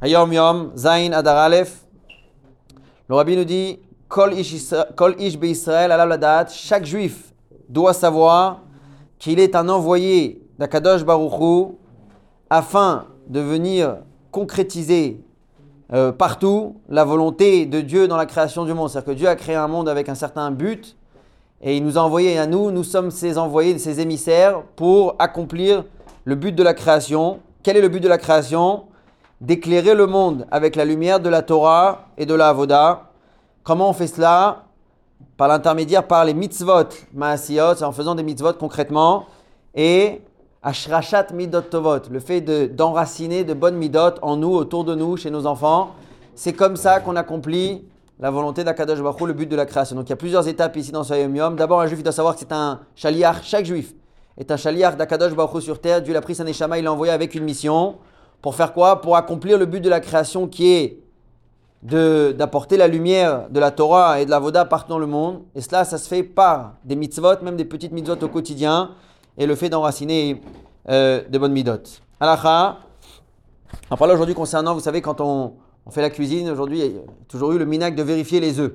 Hayom Yom, Zain Adar. Le rabbi nous dit Kol ish Isra- Kol ish be'Israël alav ladat. Chaque juif doit savoir qu'il est un envoyé d'Akadosh Baruchou afin de venir concrétiser euh, partout la volonté de Dieu dans la création du monde. C'est-à-dire que Dieu a créé un monde avec un certain but et il nous a envoyés à nous, nous sommes ses envoyés, ses émissaires pour accomplir le but de la création. Quel est le but de la création? D'éclairer le monde avec la lumière de la Torah et de la Avoda. Comment on fait cela? Par l'intermédiaire, par les mitzvot, maasiyot, c'est en faisant des mitzvot concrètement, et ashrachat midot tovot, le fait de- d'enraciner de, bonnes midot en nous, autour de nous, chez nos enfants. C'est comme ça qu'on accomplit la volonté d'Akadosh Baruch le but de la création. Donc il y a plusieurs étapes ici dans ce Yom. D'abord, un juif doit savoir que c'est un shaliach. Chaque juif est un shaliach d'Akadosh Baruch sur terre. Dieu l'a pris sa neshama, il l'a envoyé avec une mission. Pour faire quoi? Pour accomplir le but de la création qui est d'apporter la lumière de la Torah et de la Voda partout dans le monde. Et cela, ça se fait par des mitzvot, même des petites mitzvot au quotidien, et le fait d'enraciner euh, de bonnes mitzvot. Alacha, on parle aujourd'hui concernant, vous savez, quand on, on fait la cuisine, aujourd'hui, il y a toujours eu le minac de vérifier les œufs.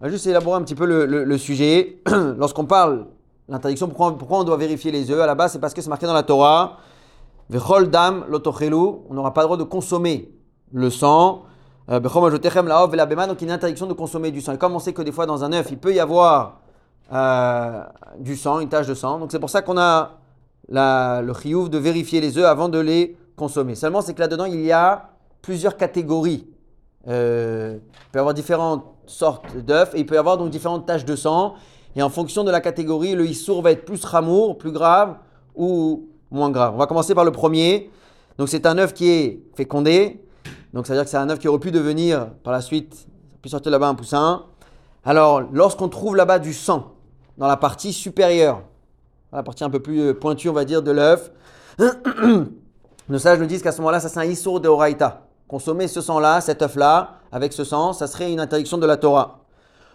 On va juste élaborer un petit peu le, le- le sujet. Lorsqu'on parle l'interdiction, pourquoi, pourquoi on doit vérifier les œufs? À la base, c'est parce que c'est marqué dans la Torah. Lotochelu, on n'aura pas le droit de consommer le sang. Euh, bechol majotechem laov velabema, donc il y a une interdiction de consommer du sang. Et comme on sait que des fois dans un œuf, il peut y avoir euh, du sang, une tache de sang. Donc c'est pour ça qu'on a la- le chiouf de vérifier les œufs avant de les consommer. Seulement, c'est que là-dedans, il y a plusieurs catégories. Euh, il peut y avoir différentes sortes d'œufs et il peut y avoir donc différentes taches de sang. Et en fonction de la catégorie, le issour va être plus ramour, plus grave ou moins grave. On va commencer par le premier. Donc c'est un œuf qui est fécondé. Donc ça veut dire que c'est un œuf qui aurait pu devenir par la suite, peut sortir là-bas un poussin. Alors lorsqu'on trouve là-bas du sang dans la partie supérieure, la partie un peu plus euh, pointue, on va dire, de l'œuf, nos sages nous disent qu'à ce moment-là, ça c'est un issour de Horaïta. Consommer ce sang-là, cet œuf-là, avec ce sang, ça serait une interdiction de la Torah.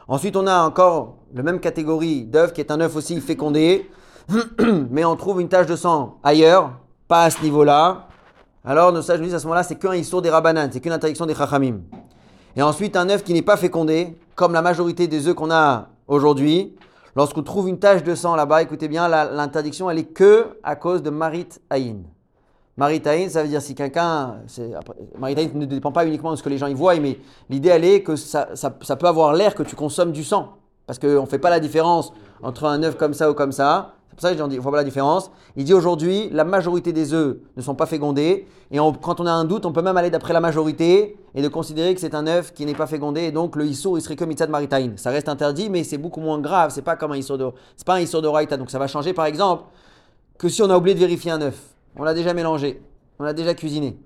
Ensuite, on a encore la même catégorie d'œuf qui est un œuf aussi fécondé, mais on trouve une tache de sang ailleurs, pas à ce niveau-là. Alors, nos sages nous disent à ce moment-là, c'est qu'un issour des rabanan, c'est qu'une interdiction des chachamim. Et ensuite, un œuf qui n'est pas fécondé, comme la majorité des œufs qu'on a aujourd'hui, lorsqu'on trouve une tache de sang là-bas, écoutez bien, l'interdiction, elle est que à cause de marit aïn. Marit aïn, ça veut dire si quelqu'un. Marit aïn ne dépend pas uniquement de ce que les gens y voient, mais l'idée, elle est que ça, ça- ça peut avoir l'air que tu consommes du sang. Parce qu'on ne fait pas la différence entre un œuf comme ça ou comme ça. Pour ça que ne voit pas la différence. Il dit aujourd'hui, la majorité des œufs ne sont pas fécondés. Et quand on a un doute, on peut même aller d'après la majorité et de considérer que c'est un œuf qui n'est pas fécondé. Et donc, le issour, il serait que mitzad maritaïn. Ça reste interdit, mais c'est beaucoup moins grave. C'est pas comme un issour de, c'est pas un issour de raïta. Donc, ça va changer, par exemple, que si on a oublié de vérifier un œuf. On l'a déjà mélangé. On l'a déjà cuisiné.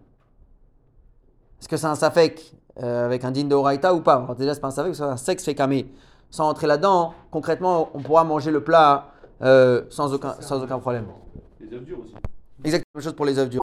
Est-ce que c'est un safek euh, avec un din de Horaïta ou pas? Alors Déjà, c'est pas un safek, c'est un sexe fécamé. Sans entrer là-dedans, concrètement, on pourra manger le plat euh, sans, aucun, sans aucun problème. Les œufs durs aussi. Exactement la même chose pour les œufs durs.